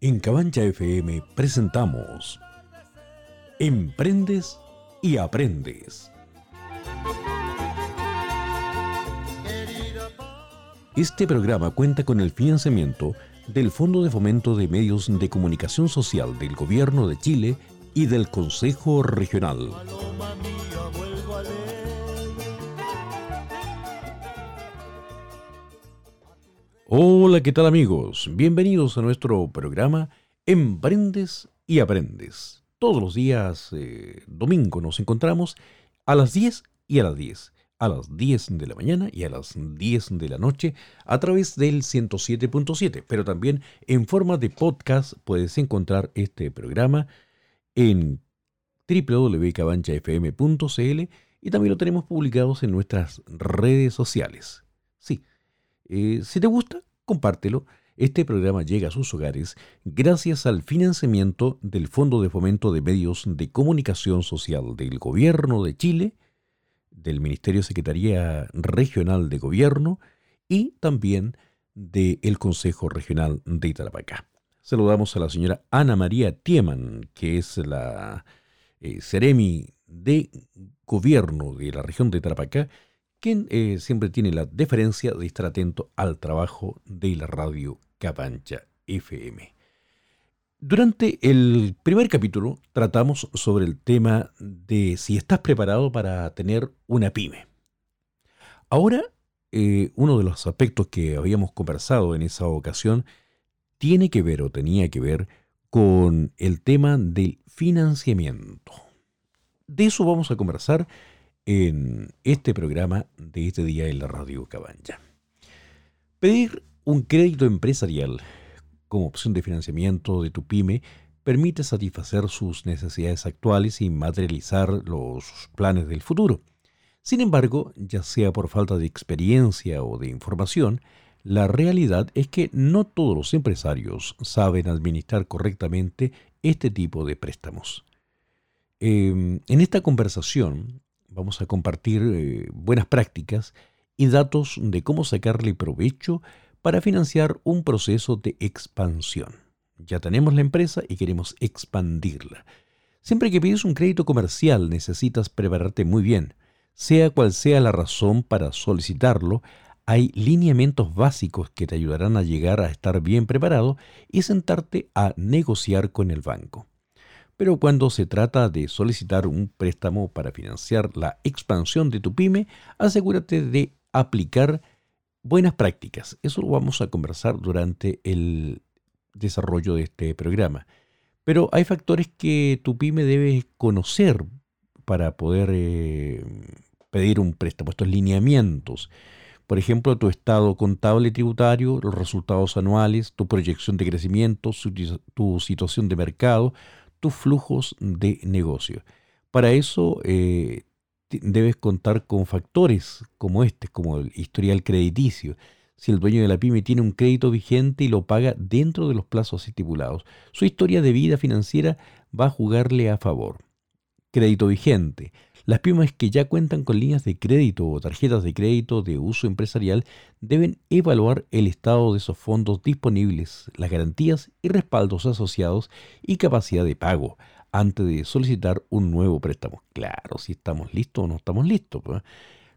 En Cabancha FM presentamos Emprendes y Aprendes. Este programa cuenta con el financiamiento del Fondo de Fomento de Medios de Comunicación Social del Gobierno de Chile y del Consejo Regional. Hola, ¿qué tal amigos? Bienvenidos a nuestro programa Emprendes y Aprendes. Todos los días eh, domingo nos encontramos a las 10 y a las 10. A las 10 de la mañana y a las 10 de la noche a través del 107.7. Pero también en forma de podcast puedes encontrar este programa en www.cabanchafm.cl y también lo tenemos publicados en nuestras redes sociales. Sí, eh, si te gusta, compártelo. Este programa llega a sus hogares gracias al financiamiento del Fondo de Fomento de Medios de Comunicación Social del Gobierno de Chile, del Ministerio Secretaría Regional de Gobierno y también del Consejo Regional de Tarapacá. Saludamos a la señora Ana María Tieman, que es la eh, Ceremi de Gobierno de la región de Tarapacá, quien eh, siempre tiene la deferencia de estar atento al trabajo de la radio Capancha FM. Durante el primer capítulo tratamos sobre el tema de si estás preparado para tener una pyme. Ahora, eh, uno de los aspectos que habíamos conversado en esa ocasión tiene que ver o tenía que ver con el tema del financiamiento. De eso vamos a conversar en este programa de este día en la Radio Cabancha. Pedir un crédito empresarial como opción de financiamiento de tu pyme permite satisfacer sus necesidades actuales y materializar los planes del futuro. Sin embargo, ya sea por falta de experiencia o de información, la realidad es que no todos los empresarios saben administrar correctamente este tipo de préstamos. Em, en esta conversación Vamos a compartir eh, buenas prácticas y datos de cómo sacarle provecho para financiar un proceso de expansión. Ya tenemos la empresa y queremos expandirla. Siempre que pides un crédito comercial necesitas prepararte muy bien. Sea cual sea la razón para solicitarlo, hay lineamientos básicos que te ayudarán a llegar a estar bien preparado y sentarte a negociar con el banco. Pero cuando se trata de solicitar un préstamo para financiar la expansión de tu pyme, asegúrate de aplicar buenas prácticas. Eso lo vamos a conversar durante el desarrollo de este programa. Pero hay factores que tu pyme debe conocer para poder eh, pedir un préstamo, estos lineamientos. Por ejemplo, tu estado contable tributario, los resultados anuales, tu proyección de crecimiento, tu situación de mercado, tus flujos de negocio. Para eso eh, debes contar con factores como este, como el historial crediticio. Si el dueño de la pyme tiene un crédito vigente y lo paga dentro de los plazos estipulados, su historia de vida financiera va a jugarle a favor. Crédito vigente. Las pymes que ya cuentan con líneas de crédito o tarjetas de crédito de uso empresarial deben evaluar el estado de esos fondos disponibles, las garantías y respaldos asociados y capacidad de pago antes de solicitar un nuevo préstamo. Claro, si estamos listos o no estamos listos.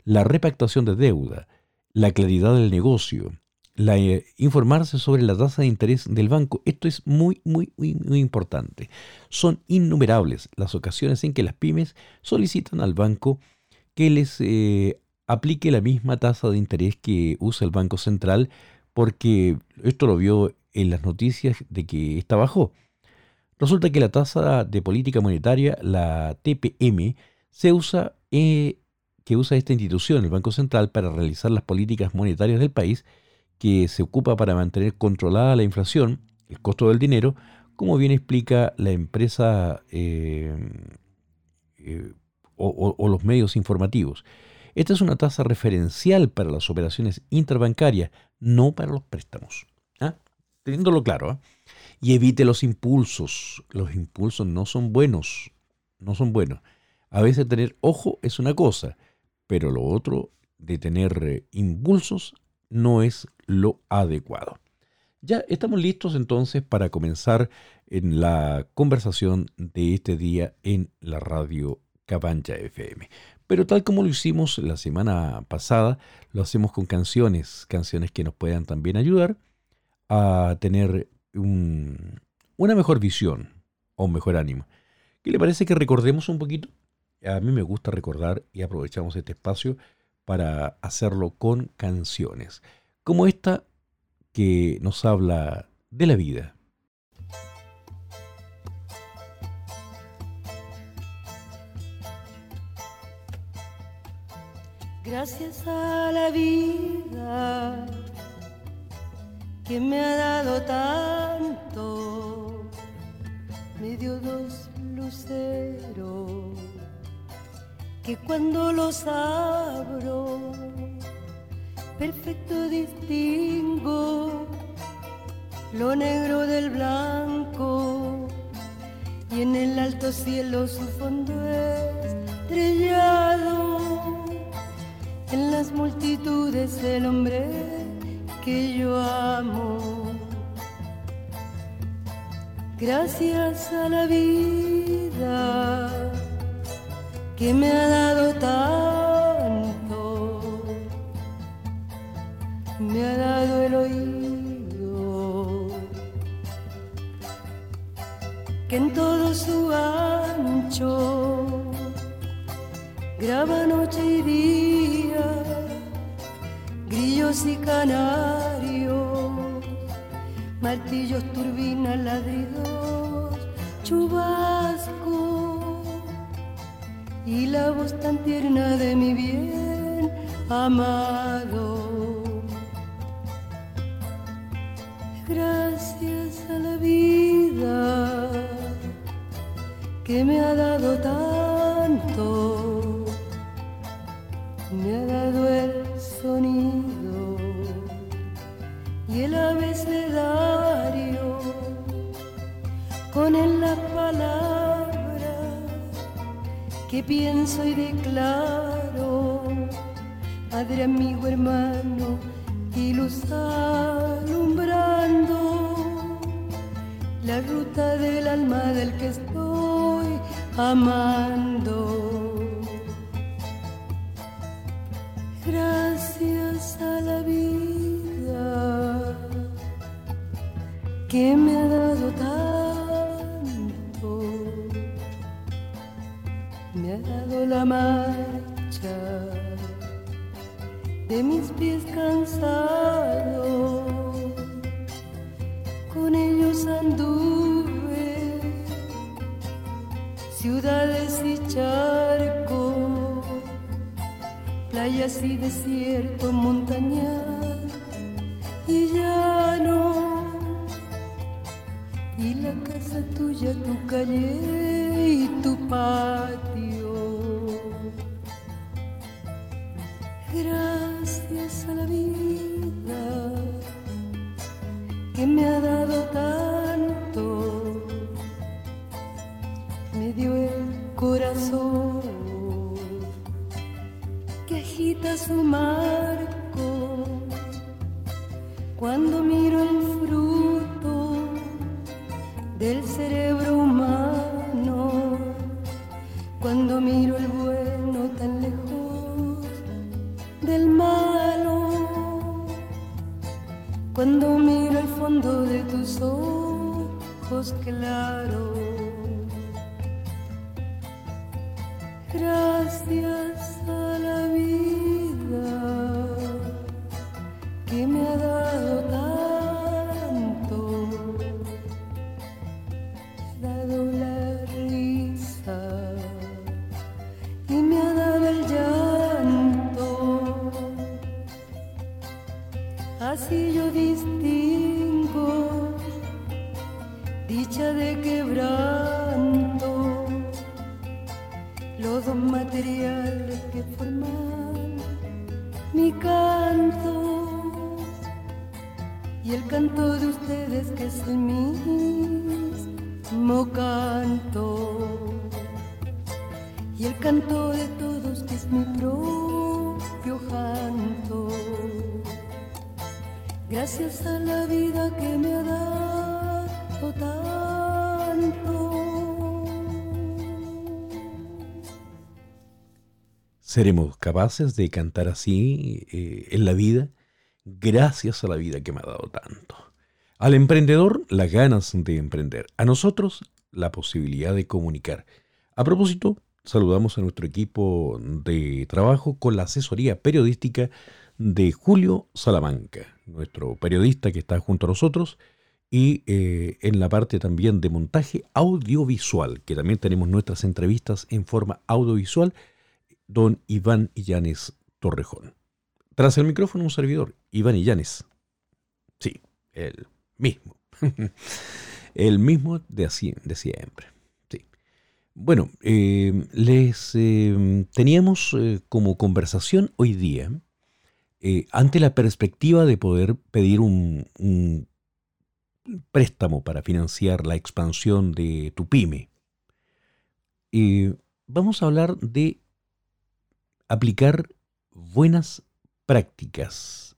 La repactación de deuda, la claridad del negocio, la, eh, informarse sobre la tasa de interés del banco. Esto es muy, muy, muy, muy importante. Son innumerables las ocasiones en que las pymes solicitan al banco que les eh, aplique la misma tasa de interés que usa el Banco Central, porque esto lo vio en las noticias de que está bajó. Resulta que la tasa de política monetaria, la TPM, se usa, eh, que usa esta institución, el Banco Central, para realizar las políticas monetarias del país, que se ocupa para mantener controlada la inflación, el costo del dinero, como bien explica la empresa eh, eh, o, los medios informativos. Esta es una tasa referencial para las operaciones interbancarias, no para los préstamos. ¿ah? Teniéndolo claro. ¿ah? Y evite los impulsos. Los impulsos no son buenos. No son buenos. A veces tener ojo es una cosa, pero lo otro de tener eh, impulsos no es lo adecuado. Ya estamos listos entonces para comenzar en la conversación de este día en la radio Cabancha FM. Pero tal como lo hicimos la semana pasada, lo hacemos con canciones, canciones que nos puedan también ayudar a tener una mejor visión o un mejor ánimo. ¿Qué le parece que recordemos un poquito? A mí me gusta recordar y aprovechamos este espacio para hacerlo con canciones, como esta que nos habla de la vida, Gracias a la vida que me ha dado tanto, me dio dos luceros que cuando los abro, perfecto distingo lo negro del blanco y en el alto cielo su fondo estrellado en las multitudes el hombre que yo amo. Gracias a la vida que me ha dado tanto, me ha dado el oído, que en todo su ancho graba noche y día, grillos y canarios, martillos, turbinas, ladridos, chubasco y la voz tan tierna de mi bien amado. Gracias a la vida que me ha dado tanto me ha dado el sonido y el abecedario con él las palabras que pienso y declaro, Padre, amigo, hermano y luz alumbrando la ruta del alma del que estoy amando. gracias a la vida que me ha dado dado la marcha de mis pies cansados, con ellos anduve ciudades y charcos playas y desierto, montañas y llano. Y la casa tuya, tu calle y tu patio. Me ha dado tanto, me dio el corazón su marco ojos claros. ¿Seremos capaces de cantar así eh, en la vida? Gracias a la vida que me ha dado tanto. Al emprendedor, las ganas de emprender. A nosotros, la posibilidad de comunicar. A propósito, saludamos a nuestro equipo de trabajo con la asesoría periodística de Julio Salamanca, nuestro periodista que está junto a nosotros, y eh, en la parte también de montaje audiovisual, que también tenemos nuestras entrevistas en forma audiovisual, don Iván Illanes Torrejón. Tras el micrófono un servidor, Iván Illanes. Sí, el mismo. el mismo de, así, de siempre. Bueno, eh, les eh, teníamos eh, como conversación hoy día, ante la perspectiva de poder pedir un, préstamo para financiar la expansión de tu pyme, vamos a hablar de aplicar buenas prácticas.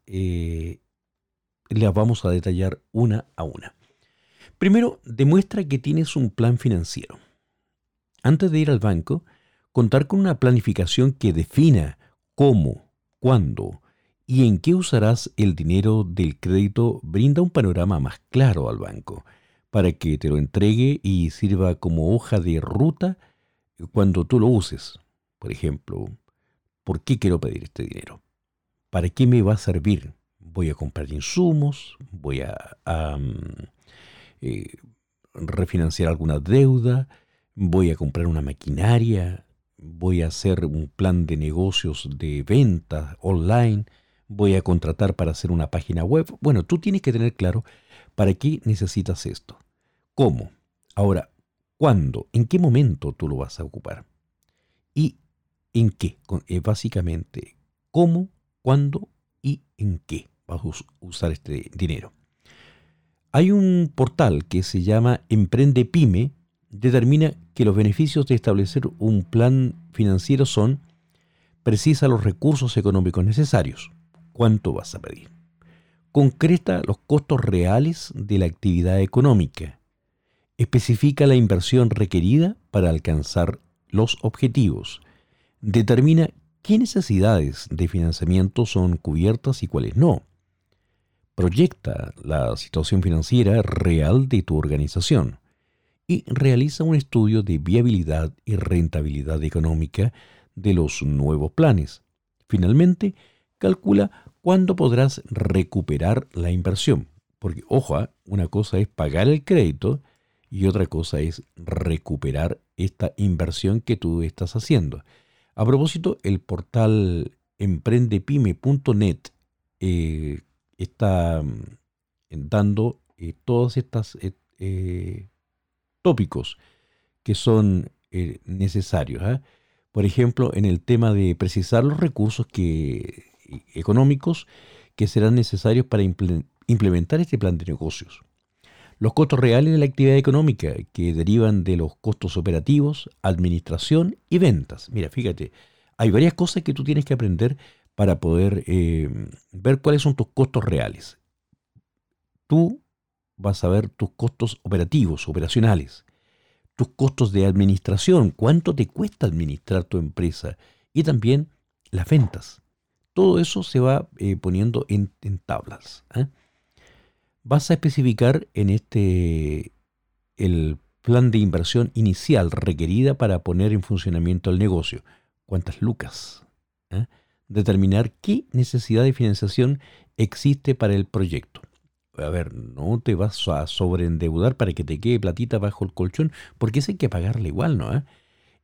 las vamos a detallar una a una. Primero, demuestra que tienes un plan financiero antes de ir al banco, contar con una planificación que defina cómo, cuándo y en qué usarás el dinero del crédito brinda un panorama más claro al banco para que te lo entregue y sirva como hoja de ruta cuando tú lo uses. Por ejemplo, ¿por qué quiero pedir este dinero? ¿Para qué me va a servir? Voy a comprar insumos, voy a, mm, eh, refinanciar alguna deuda, voy a comprar una maquinaria, voy a hacer un plan de negocios de venta online, voy a contratar para hacer una página web. Bueno, tú tienes que tener claro para qué necesitas esto. ¿Cómo? Ahora, ¿cuándo? ¿En qué momento tú lo vas a ocupar? ¿Y en qué? Eh, básicamente, ¿cómo, cuándo y en qué vas a usar este dinero? Hay un portal que se llama Emprende Pyme, determina que los beneficios de establecer un plan financiero son precisa los recursos económicos necesarios. ¿Cuánto vas a pedir? Concreta los costos reales de la actividad económica. Especifica la inversión requerida para alcanzar los objetivos. Determina qué necesidades de financiamiento son cubiertas y cuáles no. Proyecta la situación financiera real de tu organización y realiza un estudio de viabilidad y rentabilidad económica de los nuevos planes. Finalmente, calcula cuándo podrás recuperar la inversión. Porque, ojo, ¿ah? una cosa es pagar el crédito y otra cosa es recuperar esta inversión que tú estás haciendo. A propósito, el portal emprendepyme.net eh, está mm, dando eh, todas estas eh, tópicos que son eh, necesarios. Por ejemplo, en el tema de precisar los recursos económicos que serán necesarios para implementar este plan de negocios. Los costos reales de la actividad económica que derivan de los costos operativos, administración y ventas. Mira, fíjate, hay varias cosas que tú tienes que aprender para poder eh, ver cuáles son tus costos reales. Tú vas a ver tus costos operativos, operacionales, tus costos de administración, cuánto te cuesta administrar tu empresa y también las ventas. Todo eso se va eh, poniendo en, tablas. ¿eh? Vas a especificar en este el plan de inversión inicial requerida para poner en funcionamiento el negocio. ¿Cuántas lucas? ¿eh? Determinar qué necesidad de financiación existe para el proyecto a ver, no te vas a sobreendeudar para que te quede platita bajo el colchón, porque eso hay que pagarle igual, ¿no? ¿Eh?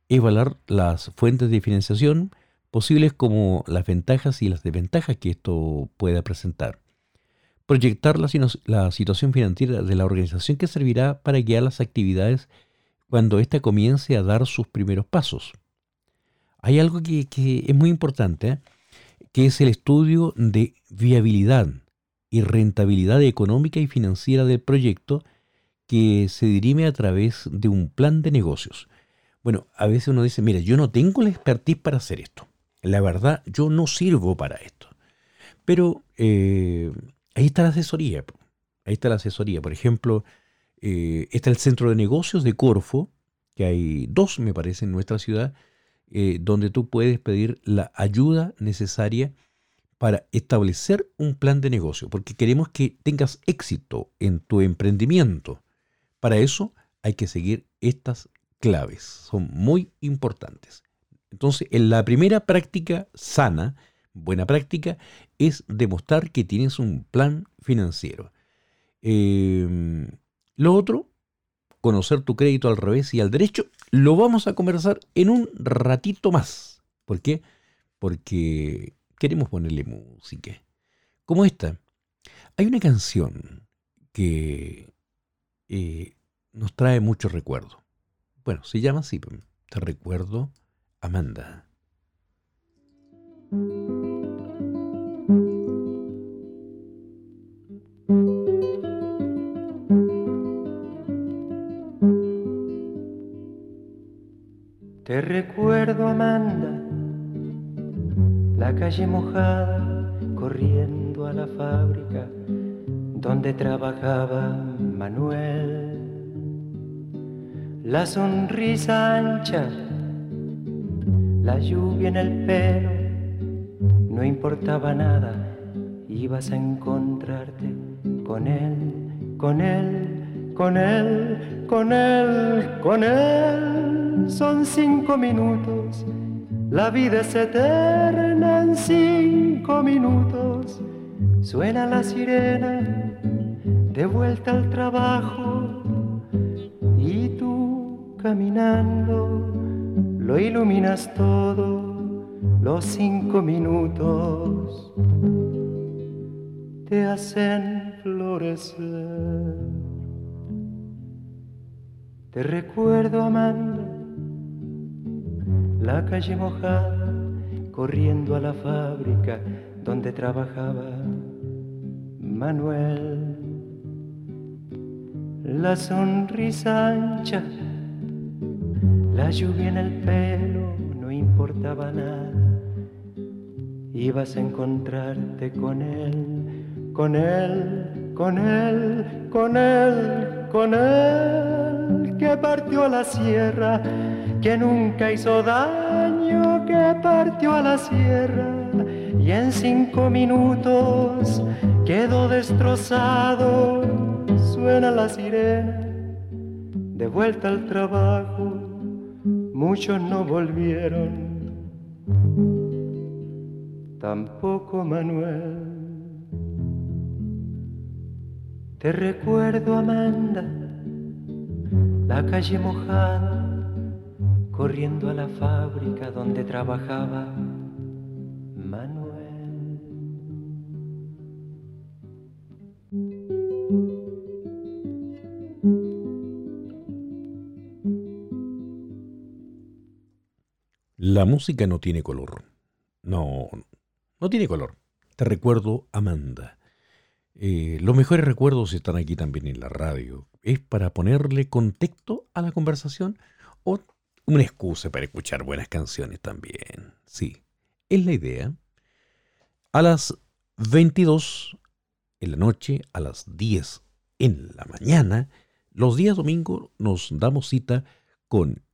Evaluar las fuentes de financiación posibles como las ventajas y las desventajas que esto pueda presentar. Proyectar la, situación financiera de la organización que servirá para guiar las actividades cuando ésta comience a dar sus primeros pasos. Hay algo que, que es muy importante, ¿eh? que es el estudio de viabilidad y rentabilidad económica y financiera del proyecto que se dirime a través de un plan de negocios. Bueno, a veces uno dice, mira, yo no tengo la expertise para hacer esto. La verdad, yo no sirvo para esto. Pero eh, ahí está la asesoría. Ahí está la asesoría. Por ejemplo, eh, está el Centro de Negocios de Corfo, que hay dos, me parece, en nuestra ciudad, eh, donde tú puedes pedir la ayuda necesaria para establecer un plan de negocio, porque queremos que tengas éxito en tu emprendimiento. Para eso hay que seguir estas claves, son muy importantes. Entonces, en la primera práctica sana, buena práctica, es demostrar que tienes un plan financiero. Em, lo otro, conocer tu crédito al revés y al derecho, lo vamos a conversar en un ratito más. ¿Por qué? Porque queremos ponerle música. Como esta. Hay una canción que eh, nos trae mucho recuerdo. Bueno, se llama así. Te recuerdo, Amanda. Te recuerdo, Amanda, la calle mojada, corriendo a la fábrica donde trabajaba Manuel. La sonrisa ancha, la lluvia en el pelo, no importaba nada, ibas a encontrarte con él, con él, con él, con él, con él. Son cinco minutos, la vida es eterna en cinco minutos. Suena la sirena, de vuelta al trabajo, y tú caminando lo iluminas todo, los cinco minutos te hacen florecer. Te recuerdo, Amanda, la calle mojada, corriendo a la fábrica donde trabajaba Manuel. La sonrisa ancha, la lluvia en el pelo, importaba. Ibas a encontrarte con él, con él, con él, con él, con él, que partió a la sierra, que nunca hizo daño, que partió a la sierra y en cinco minutos quedó destrozado. Suena la sirena, de vuelta al trabajo, muchos no volvieron, tampoco Manuel. Te recuerdo, Amanda, la calle mojada, corriendo a la fábrica donde trabajaba La música no tiene color. No, no tiene color. Te recuerdo, Amanda. Eh, los mejores recuerdos están aquí también en la radio. Es para ponerle contexto a la conversación o una excusa para escuchar buenas canciones también. Sí, es la idea. A las 22 en la noche, a las 10 en la mañana, los días domingos nos damos cita con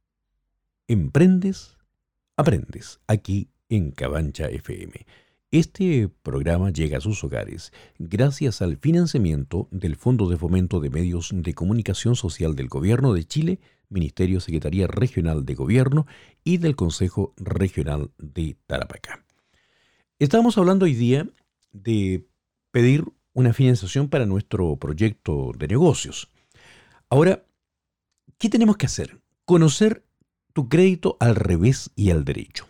Emprendes, Aprendes, aquí en Cabancha FM. Este programa llega a sus hogares gracias al financiamiento del Fondo de Fomento de Medios de Comunicación Social del Gobierno de Chile, Ministerio Secretaría Regional de Gobierno y del Consejo Regional de Tarapacá. Estamos hablando hoy día de pedir una financiación para nuestro proyecto de negocios. Ahora, ¿qué tenemos que hacer? Conocer tu crédito al revés y al derecho.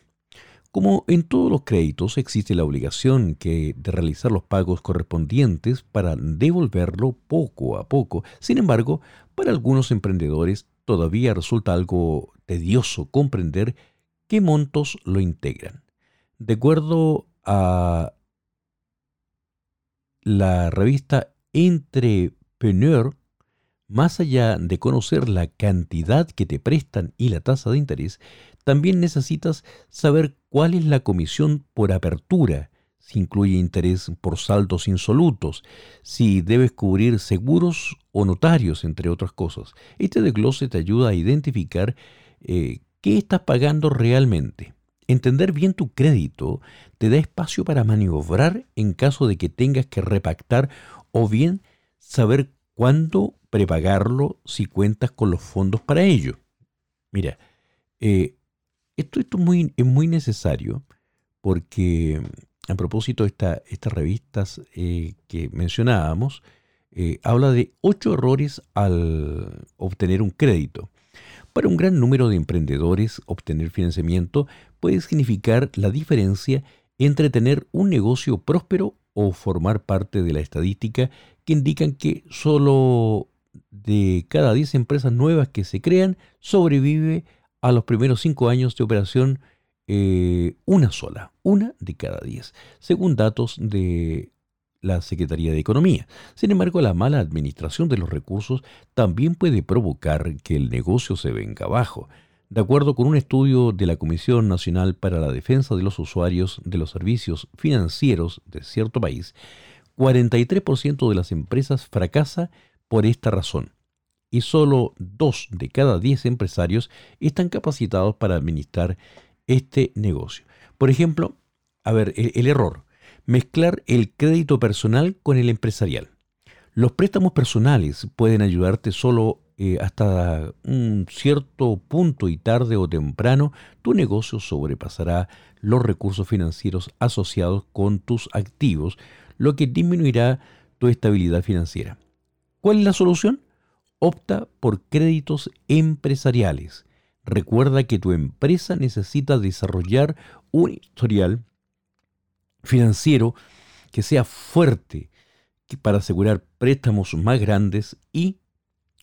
Como en todos los créditos existe la obligación que de realizar los pagos correspondientes para devolverlo poco a poco. Sin embargo, para algunos emprendedores todavía resulta algo tedioso comprender qué montos lo integran. De acuerdo a la revista Entrepreneur, más allá de conocer la cantidad que te prestan y la tasa de interés, también necesitas saber cuál es la comisión por apertura, si incluye interés por saldos insolutos, si debes cubrir seguros o notarios, entre otras cosas. Este desglose te ayuda a identificar eh, qué estás pagando realmente. Entender bien tu crédito te da espacio para maniobrar en caso de que tengas que repactar o bien saber cuándo prepagarlo si cuentas con los fondos para ello. Mira, eh, esto, es, muy, es muy necesario porque a propósito de estas revistas eh, que mencionábamos, eh, habla de ocho errores al obtener un crédito. Para un gran número de emprendedores, obtener financiamiento puede significar la diferencia entre tener un negocio próspero o formar parte de la estadística que indican que solo de cada 10 empresas nuevas que se crean sobrevive a los primeros 5 años de operación eh, una sola, una de cada 10, según datos de la Secretaría de Economía. Sin embargo, la mala administración de los recursos también puede provocar que el negocio se venga abajo. De acuerdo con un estudio de la Comisión Nacional para la Defensa de los Usuarios de los Servicios Financieros de cierto país, 43% de las empresas fracasa por esta razón y solo 2 de cada 10 empresarios están capacitados para administrar este negocio. Por ejemplo, a ver, el, error, mezclar el crédito personal con el empresarial. Los préstamos personales pueden ayudarte solo eh, hasta un cierto punto y tarde o temprano tu negocio sobrepasará los recursos financieros asociados con tus activos, lo que disminuirá tu estabilidad financiera. ¿Cuál es la solución? Opta por créditos empresariales. Recuerda que tu empresa necesita desarrollar un historial financiero que sea fuerte para asegurar préstamos más grandes y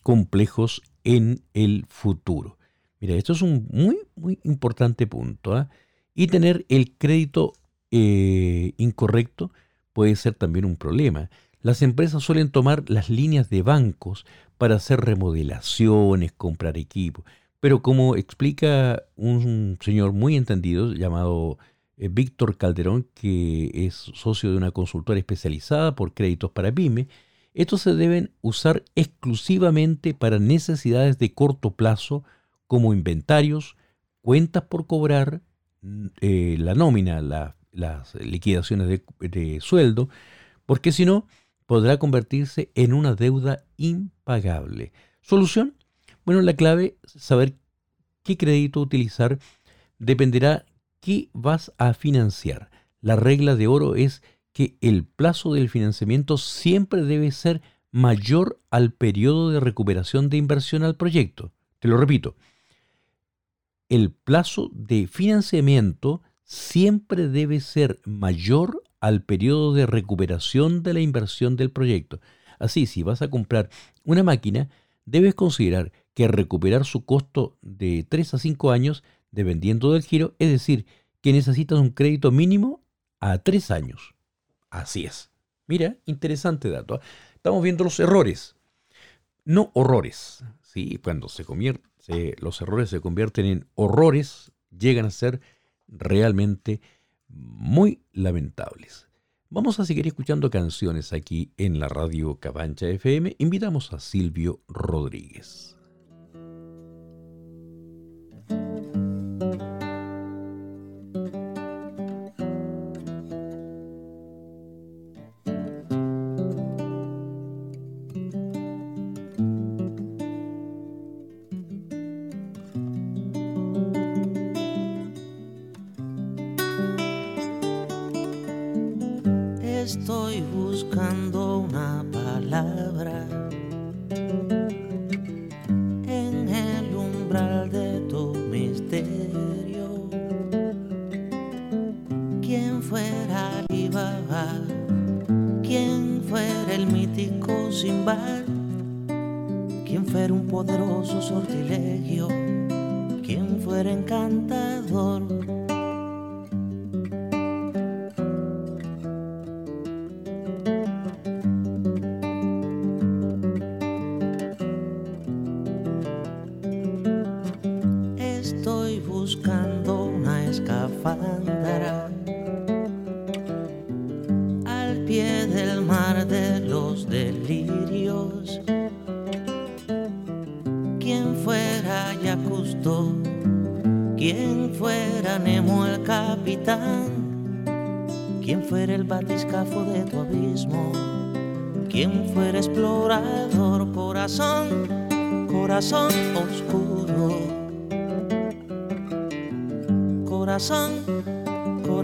complejos en el futuro. Mira, esto es un muy, muy importante punto. ¿ah? Y tener el crédito eh, incorrecto puede ser también un problema. Las empresas suelen tomar las líneas de bancos para hacer remodelaciones, comprar equipo. Pero como explica un señor muy entendido llamado eh, Víctor Calderón, que es socio de una consultora especializada por créditos para PYME, estos se deben usar exclusivamente para necesidades de corto plazo como inventarios, cuentas por cobrar, mm, eh, la nómina, las liquidaciones de sueldo, porque si no, podrá convertirse en una deuda impagable. Solución, bueno, la clave, saber qué crédito utilizar, dependerá qué vas a financiar. La regla de oro es que el plazo del financiamiento siempre debe ser mayor al periodo de recuperación de inversión al proyecto. Te lo repito, el plazo de financiamiento siempre debe ser mayor al periodo de recuperación de la inversión del proyecto. Así, si vas a comprar una máquina, debes considerar que recuperar su costo de 3 a 5 años dependiendo del giro, es decir, que necesitas un crédito mínimo a 3 años. Así es. Mira, interesante dato. ¿ah? Estamos viendo los errores, no horrores. ¿sí? Cuando se convierte, los errores se convierten en horrores, llegan a ser realmente muy lamentables. Vamos a seguir escuchando canciones aquí en la radio Cabancha FM. Invitamos a Silvio Rodríguez. estoy buscando una palabra.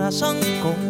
Corazón con muros.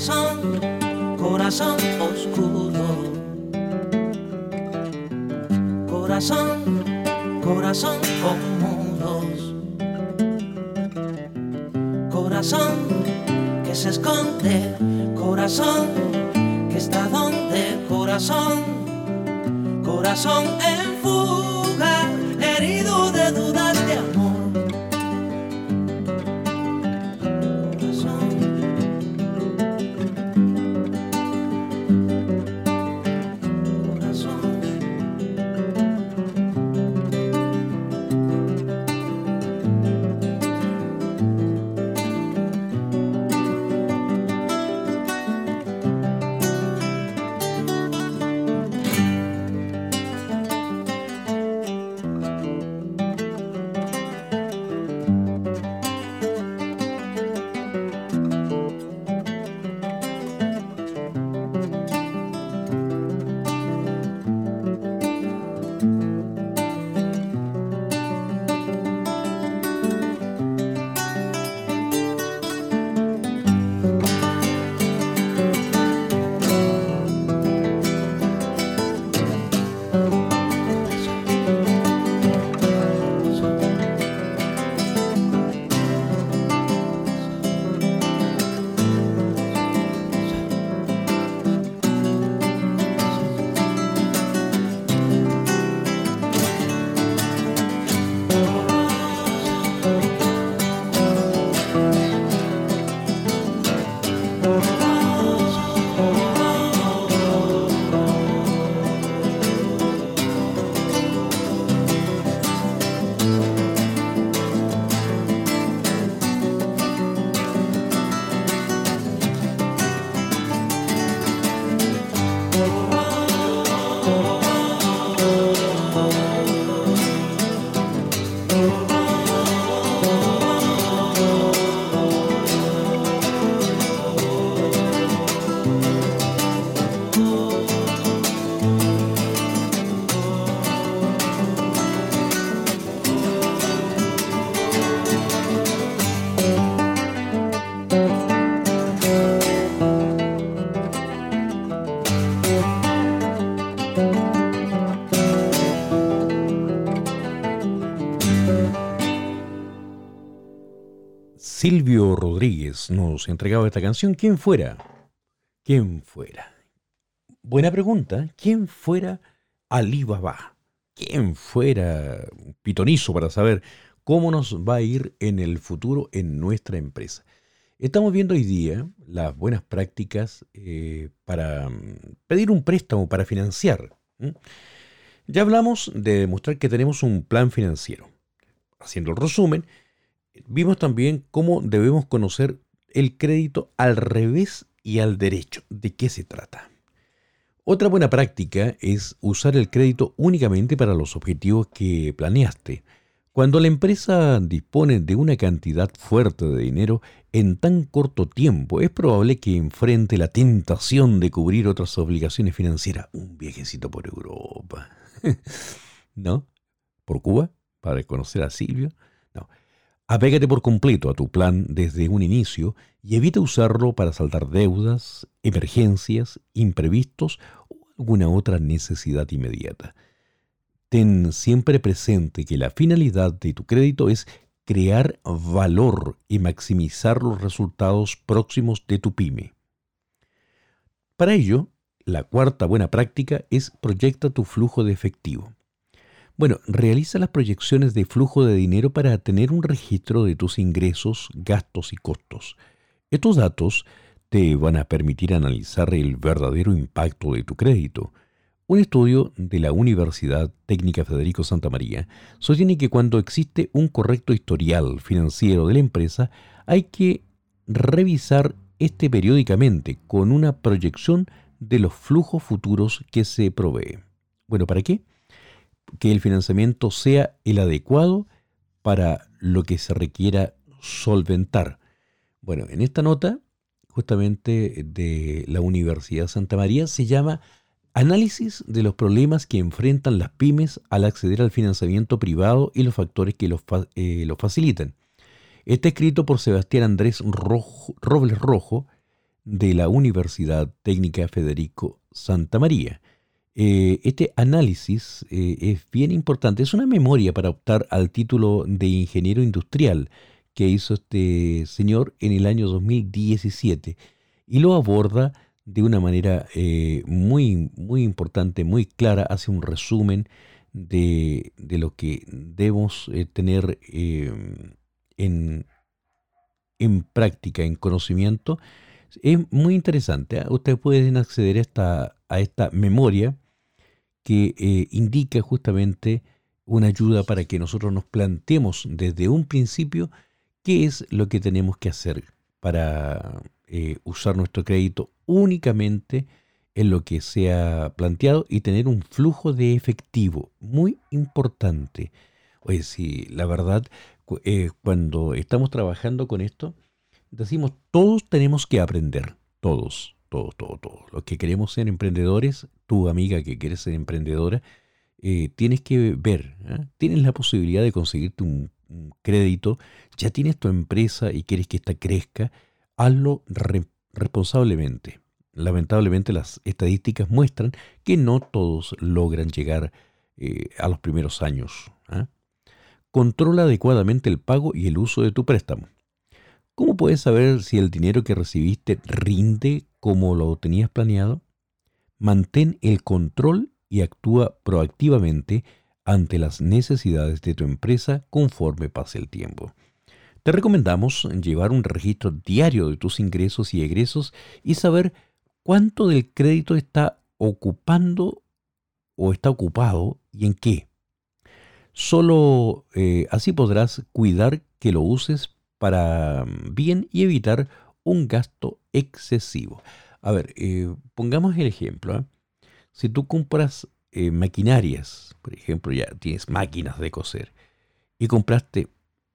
corazón, corazón oscuro. Silvio Rodríguez nos entregaba esta canción. ¿Quién fuera? ¿Quién fuera? Buena pregunta. ¿Quién fuera Alibaba? ¿Quién fuera pitonizo para saber cómo nos va a ir en el futuro en nuestra empresa? Estamos viendo hoy día las buenas prácticas eh, para mm, pedir un préstamo, para financiar. Ya hablamos de demostrar que tenemos un plan financiero. Haciendo el resumen, vimos también cómo debemos conocer el crédito al revés y al derecho. ¿De qué se trata? Otra buena práctica es usar el crédito únicamente para los objetivos que planeaste. Cuando la empresa dispone de una cantidad fuerte de dinero en tan corto tiempo, es probable que enfrente la tentación de cubrir otras obligaciones financieras. Un viajecito por Europa. ¿No? ¿Por Cuba? ¿Para conocer a Silvio? Apégate por completo a tu plan desde un inicio y evita usarlo para saldar deudas, emergencias, imprevistos o alguna otra necesidad inmediata. Ten siempre presente que la finalidad de tu crédito es crear valor y maximizar los resultados próximos de tu pyme. Para ello, la cuarta buena práctica es proyecta tu flujo de efectivo. Bueno, realiza las proyecciones de flujo de dinero para tener un registro de tus ingresos, gastos y costos. Estos datos te van a permitir analizar el verdadero impacto de tu crédito, un estudio de la Universidad Técnica Federico Santa María sostiene que cuando existe un correcto historial financiero de la empresa, hay que revisar este periódicamente con una proyección de los flujos futuros que se provee. Bueno, ¿para qué? Que el financiamiento sea el adecuado para lo que se requiera solventar. Bueno, en esta nota, justamente de la Universidad Santa María, se llama Análisis de los problemas que enfrentan las pymes al acceder al financiamiento privado y los factores que los, eh, facilitan. Está escrito por Sebastián Andrés Robles Rojo de la Universidad Técnica Federico Santa María. Eh, este análisis eh, es bien importante. Es una memoria para optar al título de ingeniero industrial que hizo este señor en el año 2017 y lo aborda de una manera eh, muy, muy importante, muy clara, hace un resumen de, lo que debemos tener en, en, práctica, en conocimiento. Es muy interesante. ¿ah? Ustedes pueden acceder a esta, a esta memoria que eh, indica justamente una ayuda para que nosotros nos planteemos desde un principio qué es lo que tenemos que hacer para usar nuestro crédito únicamente en lo que se ha planteado y tener un flujo de efectivo muy importante. Oye, la verdad, eh, cuando estamos trabajando con esto, decimos, todos tenemos que aprender, todos, todos, todos, todos. Los que queremos ser emprendedores, tu amiga que quiere ser emprendedora, eh, tienes que ver, ¿eh? tienes la posibilidad de conseguirte un, crédito, ya tienes tu empresa y quieres que esta crezca, hazlo responsablemente. Lamentablemente las estadísticas muestran que no todos logran llegar eh, a los primeros años. Controla adecuadamente el pago y el uso de tu préstamo. ¿Cómo puedes saber si el dinero que recibiste rinde como lo tenías planeado? Mantén el control y actúa proactivamente ante las necesidades de tu empresa conforme pase el tiempo. Te recomendamos llevar un registro diario de tus ingresos y egresos y saber cuánto del crédito está ocupando o está ocupado y en qué. Solo eh, así podrás cuidar que lo uses para mm, bien y evitar un gasto excesivo. A ver, eh, pongamos el ejemplo. ¿eh? Si tú compras maquinarias, por ejemplo, ya tienes máquinas de coser, y compraste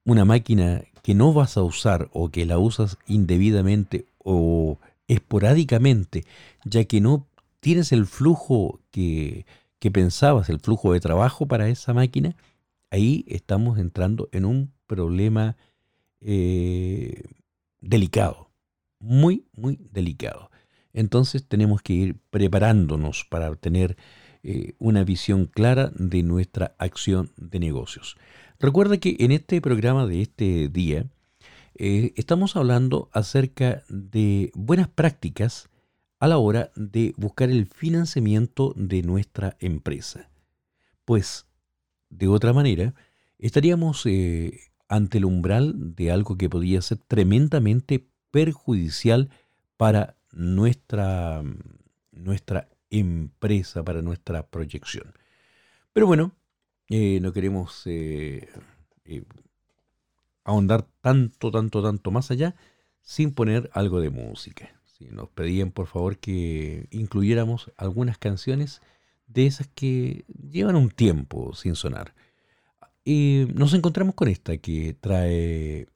una máquina que no vas a usar o que la usas indebidamente o esporádicamente, ya que no tienes el flujo que, pensabas, el flujo de trabajo para esa máquina, ahí estamos entrando en un problema eh, delicado, muy, muy delicado. Entonces tenemos que ir preparándonos para tener eh, una visión clara de nuestra acción de negocios. Recuerda que en este programa de este día eh, estamos hablando acerca de buenas prácticas a la hora de buscar el financiamiento de nuestra empresa. Pues, de otra manera, estaríamos eh, ante el umbral de algo que podría ser tremendamente perjudicial para nuestra, nuestra empresa, para nuestra proyección. Pero bueno, eh, no queremos ahondar tanto, tanto, tanto más allá sin poner algo de música. Sí, nos pedían por favor que incluyéramos algunas canciones de esas que llevan un tiempo sin sonar. Y nos encontramos con esta que trae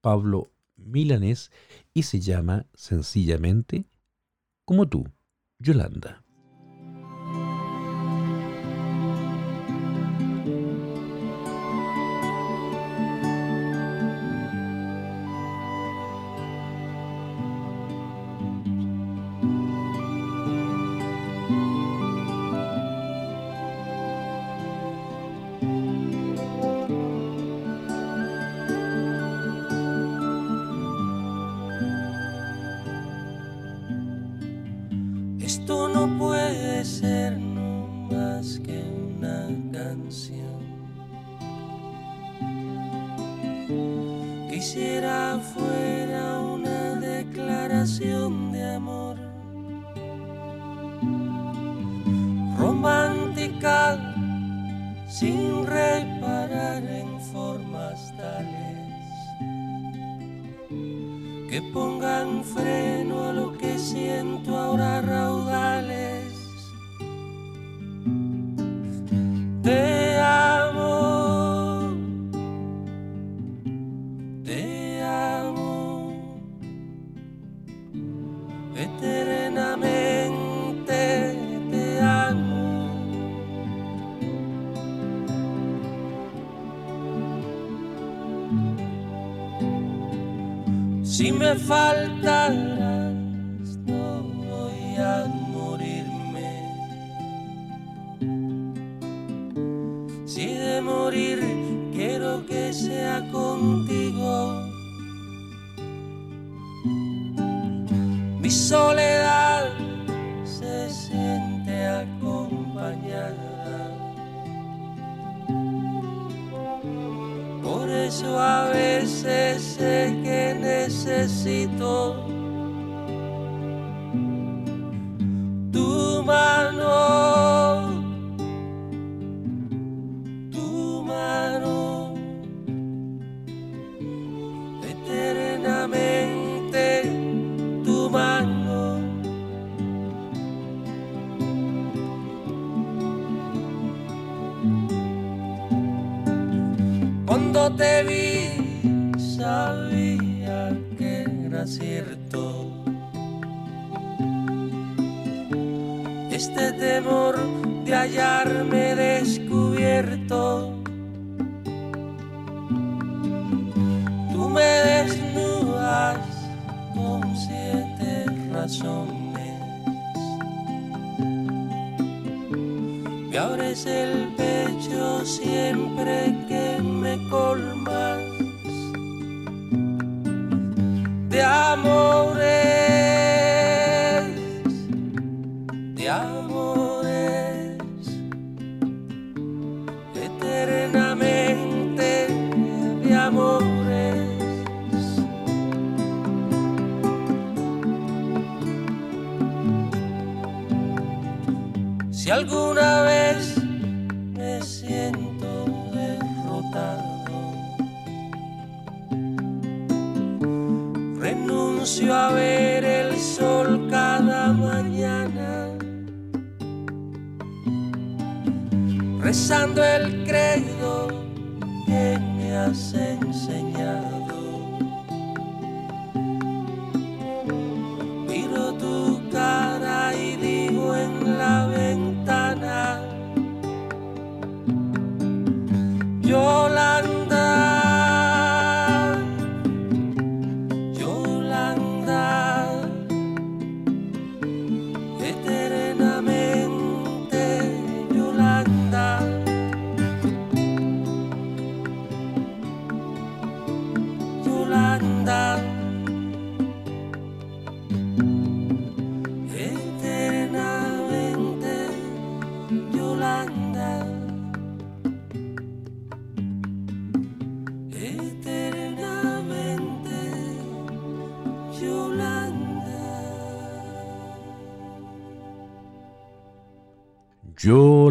Pablo Milanés y se llama sencillamente como tú, Yolanda. sofrer.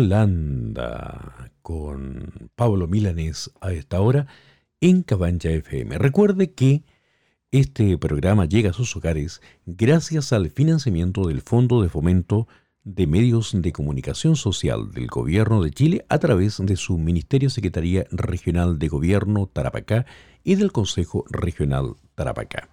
Yolanda con Pablo Milanés a esta hora en Cabancha FM. Recuerde que Este programa llega a sus hogares gracias al financiamiento del Fondo de Fomento de Medios de Comunicación Social del Gobierno de Chile a través de su Ministerio Secretaría Regional de Gobierno Tarapacá y del Consejo Regional Tarapacá.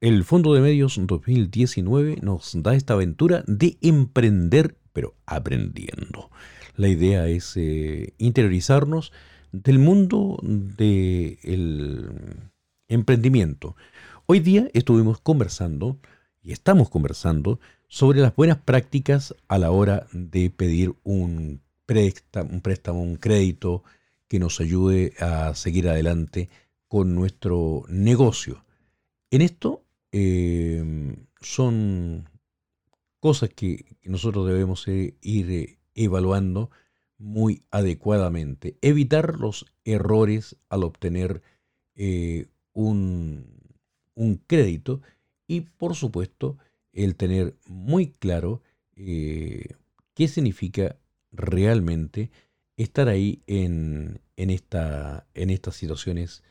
El Fondo de Medios 2019 nos da esta aventura de emprender, pero aprendiendo. La idea es eh, interiorizarnos del mundo del emprendimiento. Hoy día estuvimos conversando y estamos conversando sobre las buenas prácticas a la hora de pedir un préstamo, un, préstamo, un crédito que nos ayude a seguir adelante con nuestro negocio. En esto eh, son cosas que nosotros debemos eh, ir eh, evaluando muy adecuadamente. Evitar los errores al obtener un, un, crédito y, por supuesto, el tener muy claro qué significa realmente estar ahí en, en, esta, en estas situaciones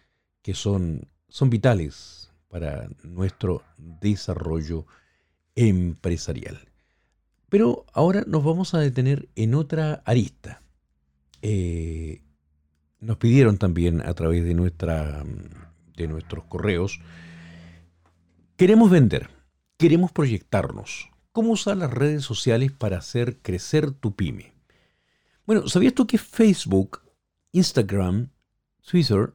que son, son vitales para nuestro desarrollo empresarial. Pero ahora nos vamos a detener en otra arista. Eh, nos pidieron también a través de, nuestra, de nuestros correos, queremos vender, queremos proyectarnos. ¿Cómo usar las redes sociales para hacer crecer tu pyme? Bueno, ¿sabías tú que Facebook, Instagram, Twitter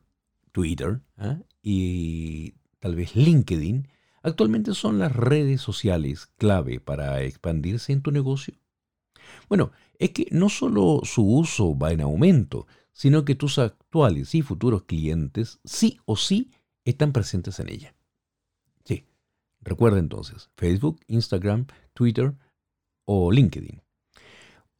Twitter ¿ah? y tal vez LinkedIn, actualmente son las redes sociales clave para expandirse en tu negocio? Bueno, es que no solo su uso va en aumento, sino que tus actuales y futuros clientes sí o sí están presentes en ella. Sí, recuerda entonces, Facebook, Instagram, Twitter o LinkedIn.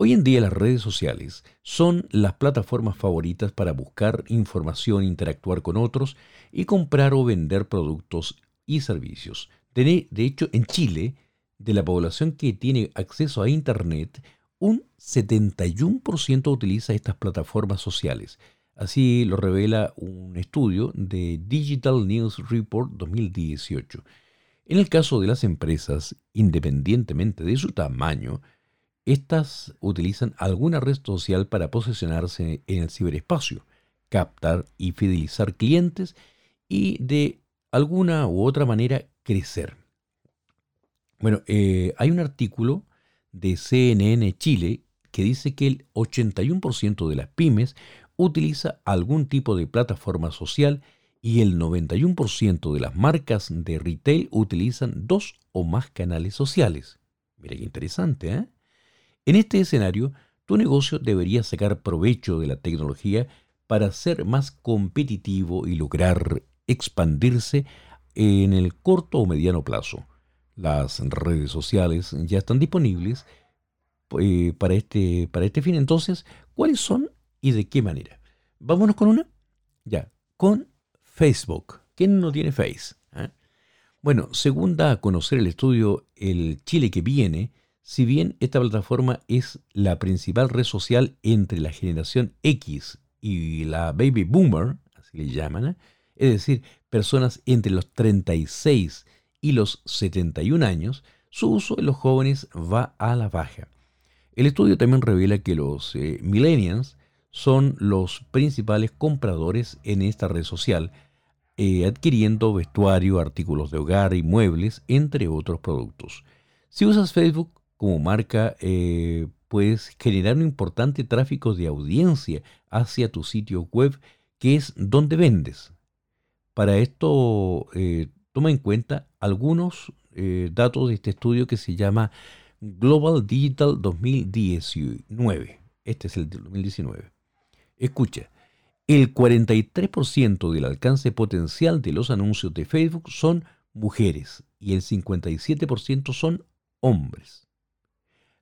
Hoy en día las redes sociales son las plataformas favoritas para buscar información, interactuar con otros y comprar o vender productos y servicios. De, hecho, en Chile, de la población que tiene acceso a Internet, un 71% utiliza estas plataformas sociales. Así lo revela un estudio de Digital News Report 2018. En el caso de las empresas, independientemente de su tamaño, estas utilizan alguna red social para posicionarse en el ciberespacio, captar y fidelizar clientes y de alguna u otra manera crecer. Bueno, eh, hay un artículo de CNN Chile que dice que el 81% de las pymes utiliza algún tipo de plataforma social y el 91% de las marcas de retail utilizan dos o más canales sociales. Mira qué interesante, ¿eh? En este escenario, tu negocio debería sacar provecho de la tecnología para ser más competitivo y lograr expandirse en el corto o mediano plazo. Las redes sociales ya están disponibles eh, para, este, para este fin. Entonces, ¿cuáles son y de qué manera? Vámonos con una. Ya, con Facebook. ¿Quién no tiene Face? ¿Ah? Bueno, según da a conocer el estudio El Chile que viene, si bien esta plataforma es la principal red social entre la generación X y la baby boomer, así le llaman, ¿eh? Es decir, personas entre los 36 y los 71 años, su uso en los jóvenes va a la baja. El estudio también revela que los eh, millennials son los principales compradores en esta red social, eh, adquiriendo vestuario, artículos de hogar y muebles, entre otros productos. Si usas Facebook, como marca eh, puedes generar un importante tráfico de audiencia hacia tu sitio web, que es donde vendes. Para esto, eh, toma en cuenta algunos eh, datos de este estudio que se llama Global Digital 2019. Este es el 2019. Escucha, el 43% del alcance potencial de los anuncios de Facebook son mujeres y el 57% son hombres.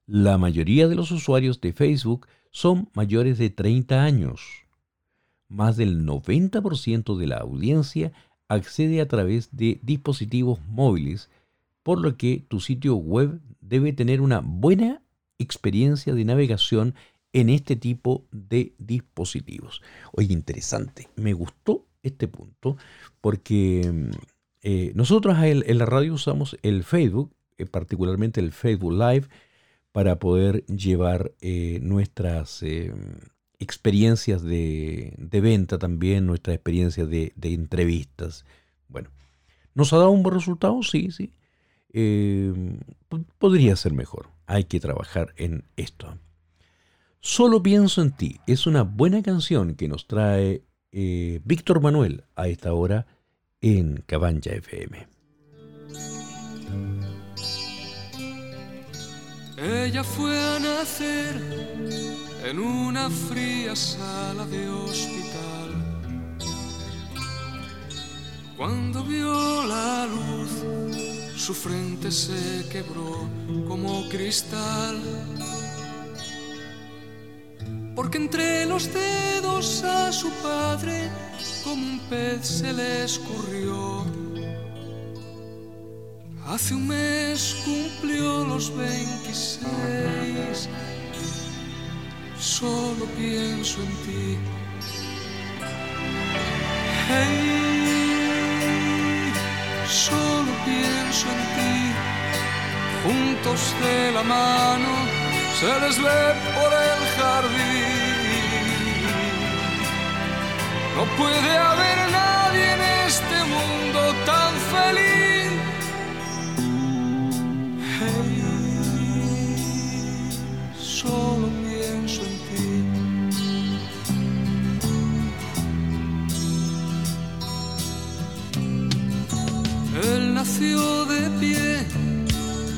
La mayoría de los usuarios de Facebook son mayores de 30 años. Más del 90% de la audiencia accede a través de dispositivos móviles, por lo que tu sitio web debe tener una buena experiencia de navegación en este tipo de dispositivos. Oye, interesante, me gustó este punto porque Eh, nosotros en, la radio usamos el Facebook, eh, particularmente el Facebook Live, para poder llevar eh, nuestras eh, experiencias de, de venta también, nuestras experiencias de, de entrevistas. Bueno, ¿nos ha dado un buen resultado? Sí, sí. Eh, podría ser mejor. Hay que trabajar en esto. Solo pienso en ti. Es una buena canción que nos trae eh, Víctor Manuel a esta hora en Cabancha FM. Ella fue a nacer en una fría sala de hospital. Cuando vio la luz, su frente se quebró como cristal. Porque entre los dedos a su padre, como un pez se le escurrió. Hace un mes cumplió los 26. Solo pienso en ti. Hey, solo pienso en ti. Juntos de la mano se les ve por el jardín. No puede haber nadie en este mundo tan feliz. Hey, solo de pie,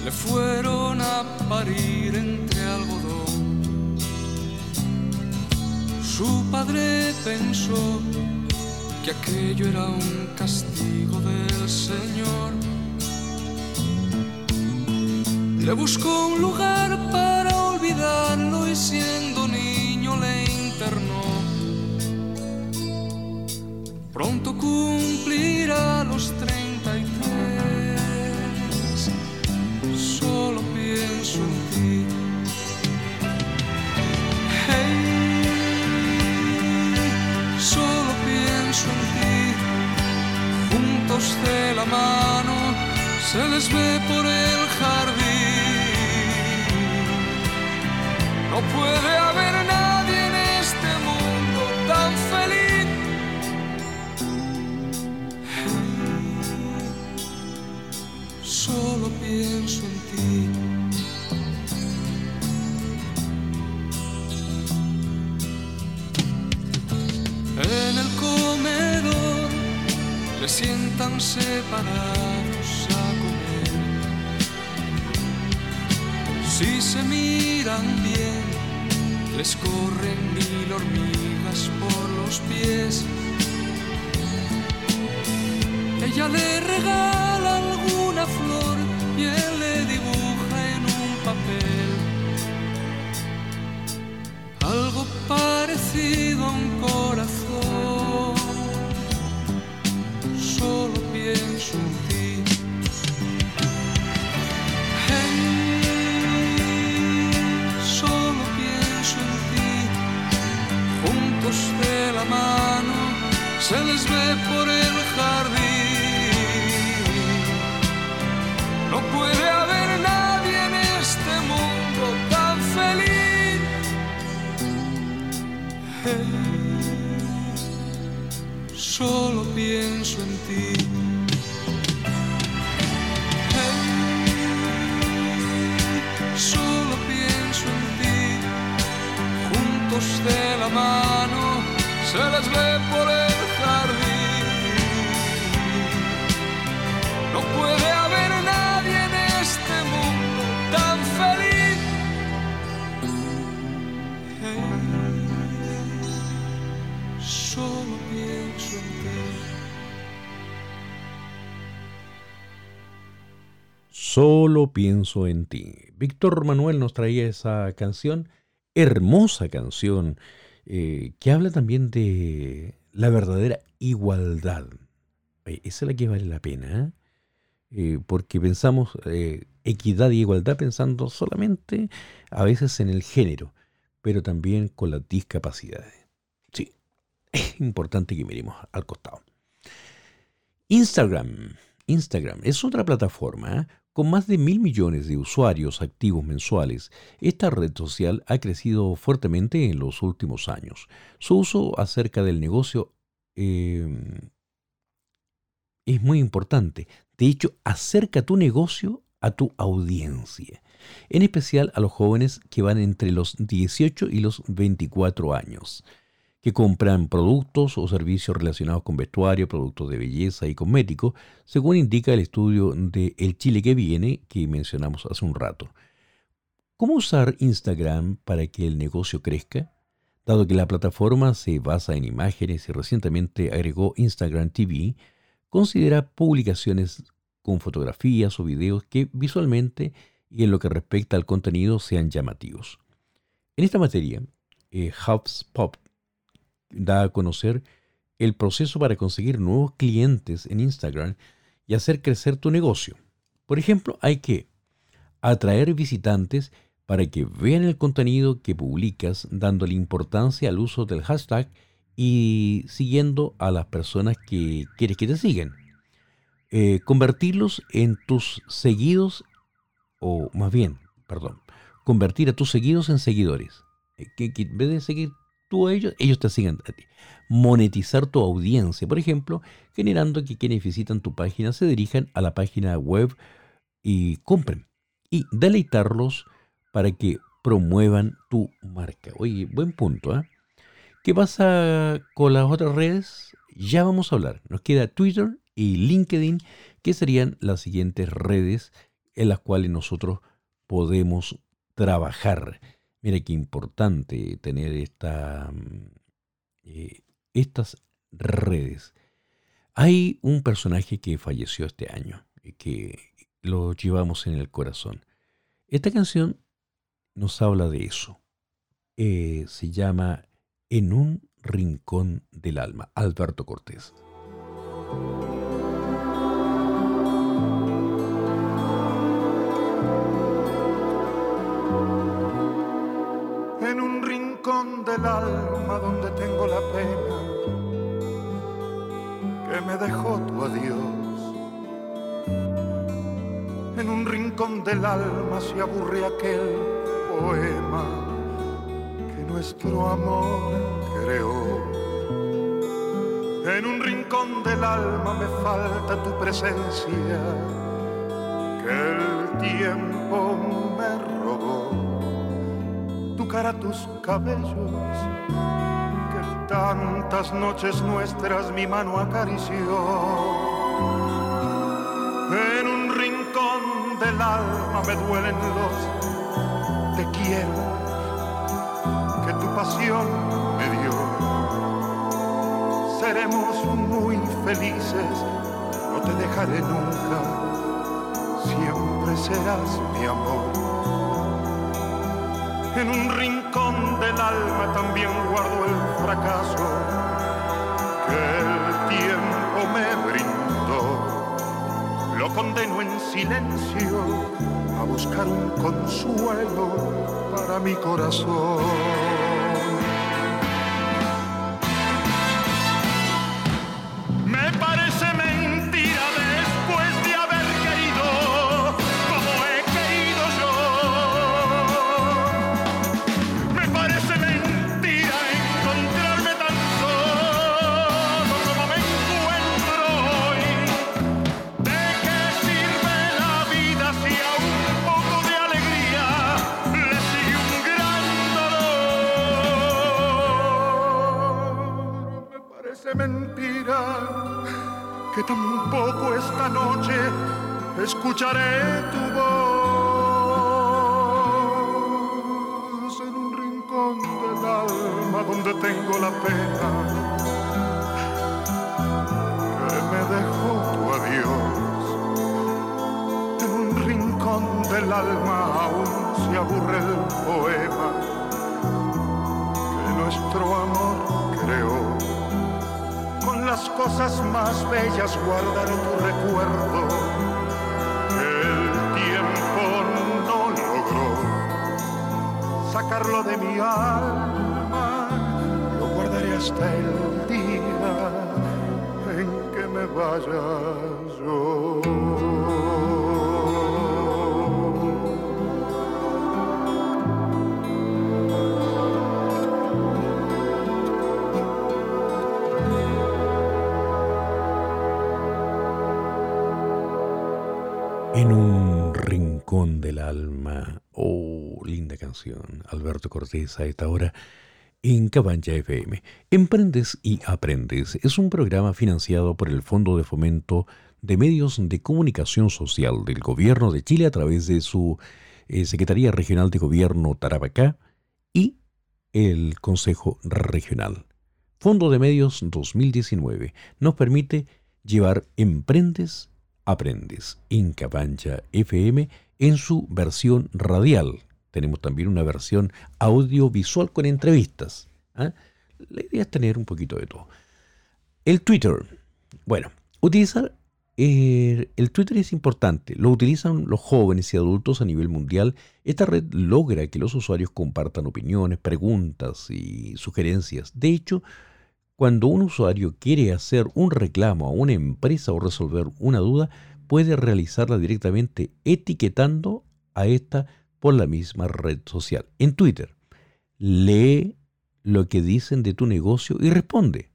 le fueron a parir entre algodón. Su padre pensó que aquello era un castigo del Señor. Le buscó un lugar para olvidarlo y siendo niño le internó. Pronto cumplirá los 33. Hey, solo pienso en ti. Juntos de la mano se les ve por el jardín. No puede haber le sientan separados a comer. Si se miran bien, les corren mil hormigas por los pies. Ella le regala alguna flor y él le dibuja en un papel algo parecido a un corazón. Se les ve por el jardín. No puede haber nadie en este mundo tan feliz. Hey, solo pienso en ti. Hey, solo pienso en ti. Juntos de la mano se les ve Solo pienso en ti. Víctor Manuel nos traía esa canción, hermosa canción, eh, que habla también de la verdadera igualdad. Oye, esa es la que vale la pena, ¿eh? Eh, porque pensamos eh, equidad y igualdad pensando solamente a veces en el género, pero también con las discapacidades. Sí, es importante que miremos al costado. Instagram. Instagram es otra plataforma ¿eh? Con más de mil millones de usuarios activos mensuales. Esta red social ha crecido fuertemente en los últimos años. Su uso acerca del negocio eh, es muy importante. De hecho, acerca tu negocio a tu audiencia, en especial a los jóvenes que van entre los 18 y los 24 años que compran productos o servicios relacionados con vestuario, productos de belleza y cosméticos, según indica el estudio de El Chile que viene que mencionamos hace un rato. ¿Cómo usar Instagram para que el negocio crezca? Dado que la plataforma se basa en imágenes y recientemente agregó Instagram TV, considera publicaciones con fotografías o videos que visualmente y en lo que respecta al contenido sean llamativos. En esta materia, eh, HubSpot da a conocer el proceso para conseguir nuevos clientes en Instagram y hacer crecer tu negocio. Por ejemplo, hay que atraer visitantes para que vean el contenido que publicas dándole importancia al uso del hashtag y siguiendo a las personas que quieres que te sigan. Eh, convertirlos en tus seguidos, o más bien, perdón, convertir a tus seguidos en seguidores. Eh, que, en vez de seguir tú a ellos, ellos te sigan a ti. Monetizar tu audiencia, por ejemplo, generando que quienes visitan tu página se dirijan a la página web y compren. Y deleitarlos para que promuevan tu marca. Oye, buen punto. ¿eh? ¿Qué pasa con las otras redes? Ya vamos a hablar. Nos queda Twitter y LinkedIn, que serían las siguientes redes en las cuales nosotros podemos trabajar. Mira qué importante tener mm, eh, estas redes. Hay un personaje que falleció este año y que lo llevamos en el corazón. Esta canción nos habla de eso. Eh, se llama En un rincón del alma, Alberto Cortés. Me dejó tu adiós. En un rincón del alma se aburre aquel poema que nuestro amor creó. En un rincón del alma me falta tu presencia que el tiempo me robó cara tus cabellos tantas noches nuestras mi mano acarició. En un rincón del alma me duelen los te quiero que tu pasión me dio. Seremos muy felices, no te dejaré nunca, siempre serás mi amor en un rincón del alma también guardo el fracaso que el tiempo me brindó. Lo condeno en silencio a buscar un consuelo para mi corazón. Tampoco esta noche escucharé tu voz en un rincón del alma donde tengo la pena que me dejó tu adiós. En un rincón del alma aún se aburre el poema que nuestro amor creó cosas más bellas guardaré tu recuerdo. El tiempo no logró sacarlo de mi alma, lo guardaré hasta el día en que me vaya Alberto Cortés a esta hora en Cabancha FM. Emprendes y Aprendes es un programa financiado por el Fondo de Fomento de Medios de Comunicación Social del Gobierno de Chile a través de su eh, Secretaría Regional de Gobierno Tarapacá y el Consejo Regional. Fondo de Medios 2019 nos permite llevar Emprendes Aprendes en Cabancha FM en su versión radial. Tenemos también una versión audiovisual con entrevistas. ¿ah? La idea es tener un poquito de todo. El Twitter. Bueno, utilizar eh, el Twitter es importante. Lo utilizan los jóvenes y adultos a nivel mundial. Esta red logra que los usuarios compartan opiniones, preguntas y sugerencias. De hecho, cuando un usuario quiere hacer un reclamo a una empresa o resolver una duda, puede realizarla directamente etiquetando a esta por la misma red social. En Twitter, lee lo que dicen de tu negocio y responde.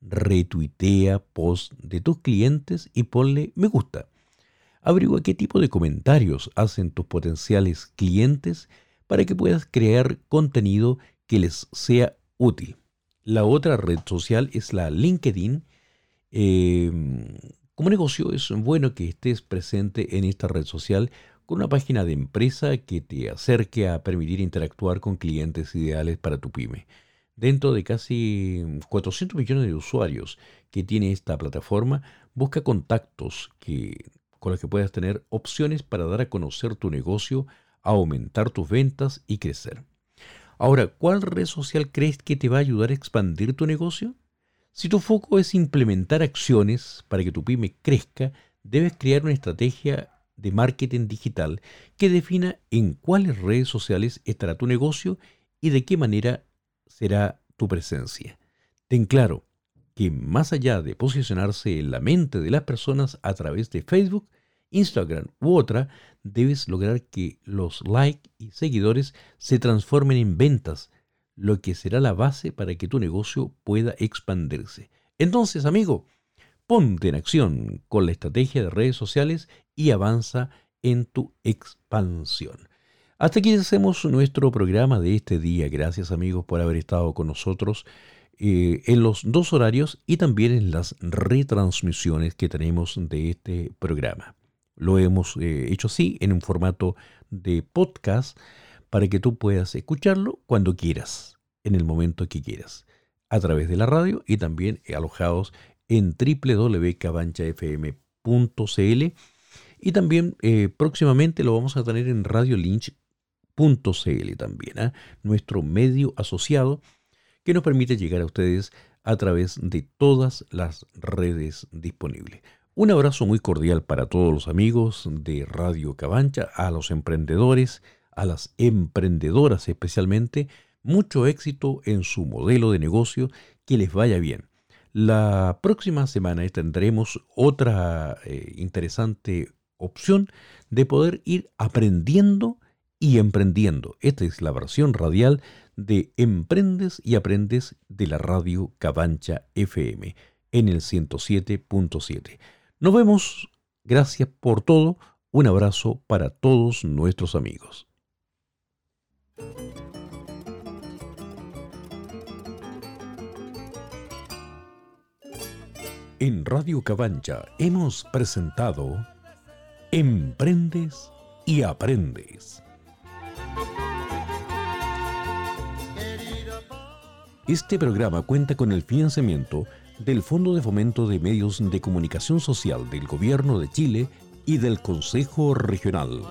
Retuitea post de tus clientes y ponle me gusta. Averigua qué tipo de comentarios hacen tus potenciales clientes para que puedas crear contenido que les sea útil. La otra red social es la LinkedIn. Em, como negocio es bueno que estés presente en esta red social con una página de empresa que te acerque a permitir interactuar con clientes ideales para tu pyme. Dentro de casi 400 millones de usuarios que tiene esta plataforma, busca contactos que, con los que puedas tener opciones para dar a conocer tu negocio, aumentar tus ventas y crecer. Ahora, ¿cuál red social crees que te va a ayudar a expandir tu negocio? Si tu foco es implementar acciones para que tu pyme crezca, debes crear una estrategia de marketing digital que defina en cuáles redes sociales estará tu negocio y de qué manera será tu presencia. Ten claro que más allá de posicionarse en la mente de las personas a través de Facebook, Instagram u otra, debes lograr que los likes y seguidores se transformen en ventas, lo que será la base para que tu negocio pueda expandirse. Entonces, amigo, ponte en acción con la estrategia de redes sociales y avanza en tu expansión. Hasta aquí hacemos nuestro programa de este día. Gracias amigos por haber estado con nosotros eh, en los dos horarios y también en las retransmisiones que tenemos de este programa. Lo hemos eh, hecho así en un formato de podcast para que tú puedas escucharlo cuando quieras, en el momento que quieras, a través de la radio y también alojados en www.cabanchafm.cl y también eh, próximamente lo vamos a tener en radiolynch.cl también, ¿ah? nuestro medio asociado que nos permite llegar a ustedes a través de todas las redes disponibles. Un abrazo muy cordial para todos los amigos de Radio Cabancha, a los emprendedores, a las emprendedoras especialmente. Mucho éxito en su modelo de negocio, que les vaya bien. La próxima semana tendremos otra eh, interesante opción de poder ir aprendiendo y emprendiendo. Esta es la versión radial de Emprendes y Aprendes de la radio Cabancha FM en el 107.7. Nos vemos. Gracias por todo. Un abrazo para todos nuestros amigos. En Radio Cabancha hemos presentado Emprendes y Aprendes. Este programa cuenta con el financiamiento del Fondo de Fomento de Medios de Comunicación Social del Gobierno de Chile y del Consejo Regional.